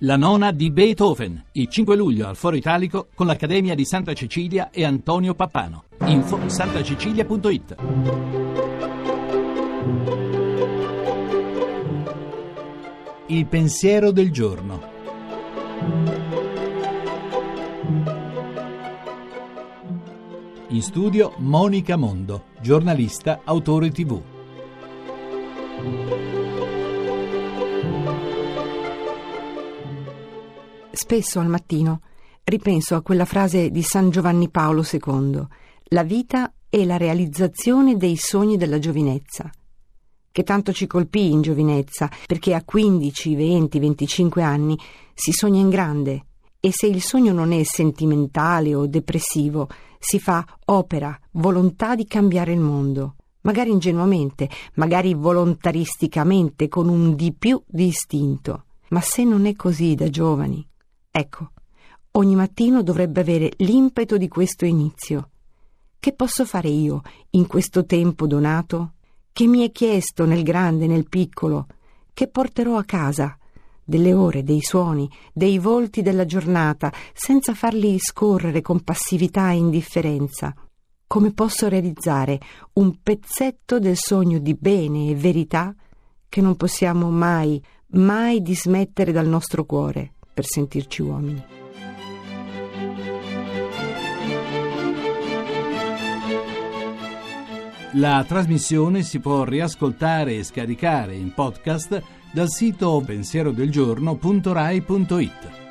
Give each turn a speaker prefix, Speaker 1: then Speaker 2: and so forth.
Speaker 1: La nona di Beethoven, il 5 luglio al Foro Italico con l'Accademia di Santa Cecilia e Antonio Pappano. Info santacecilia.it. Il pensiero del giorno. In studio Monica Mondo, giornalista, autore tv.
Speaker 2: Spesso al mattino ripenso a quella frase di San Giovanni Paolo II, la vita è la realizzazione dei sogni della giovinezza, che tanto ci colpì in giovinezza, perché a 15, 20, 25 anni si sogna in grande e se il sogno non è sentimentale o depressivo, si fa opera, volontà di cambiare il mondo, magari ingenuamente, magari volontaristicamente, con un di più di istinto. Ma se non è così da giovani, Ecco, ogni mattino dovrebbe avere l'impeto di questo inizio. Che posso fare io in questo tempo donato? Che mi è chiesto nel grande nel piccolo? Che porterò a casa? Delle ore, dei suoni, dei volti della giornata, senza farli scorrere con passività e indifferenza. Come posso realizzare un pezzetto del sogno di bene e verità che non possiamo mai, mai dismettere dal nostro cuore? Per sentirci uomini.
Speaker 1: La trasmissione si può riascoltare e scaricare in podcast dal sito pensierodelgiorno.rai.it.